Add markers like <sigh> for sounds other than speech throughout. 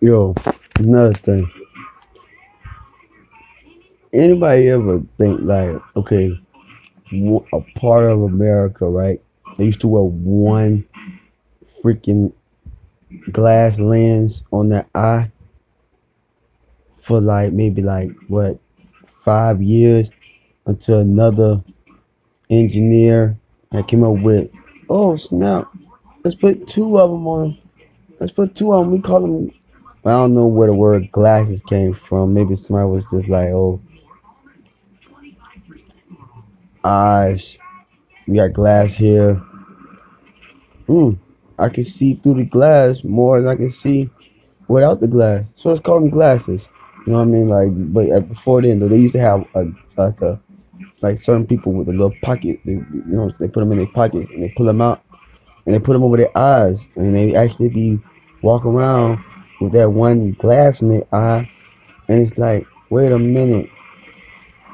Yo, another thing. Anybody ever think like, okay, a part of America, right? They used to wear one freaking glass lens on their eye for like maybe like what five years until another engineer that came up with, oh snap, let's put two of them on. Let's put two of them. We call them. I don't know where the word glasses came from. Maybe somebody was just like, oh, eyes. We got glass here. Hmm. I can see through the glass more than I can see without the glass. So let's call them glasses. You know what I mean? Like, but before then, though, they used to have a like a like certain people with a little pocket. They, you know, they put them in their pocket and they pull them out and they put them over their eyes, and they actually be walking around with that one glass in their eye, and it's like, wait a minute.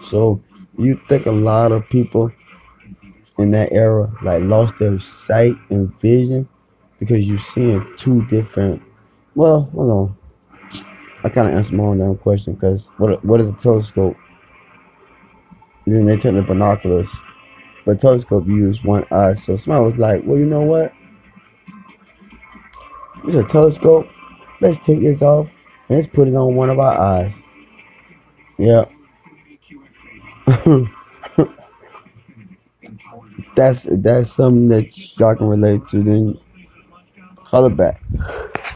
So you think a lot of people in that era like lost their sight and vision because you're seeing two different. Well, hold on. I kind of answered my own damn question because what what is a telescope? And then they took the binoculars, but telescope use one eye. So somebody was like, well, you know what? It's a telescope. Let's take this off and let's put it on one of our eyes. Yeah. <laughs> that's that's something that y'all can relate to. Then holler back.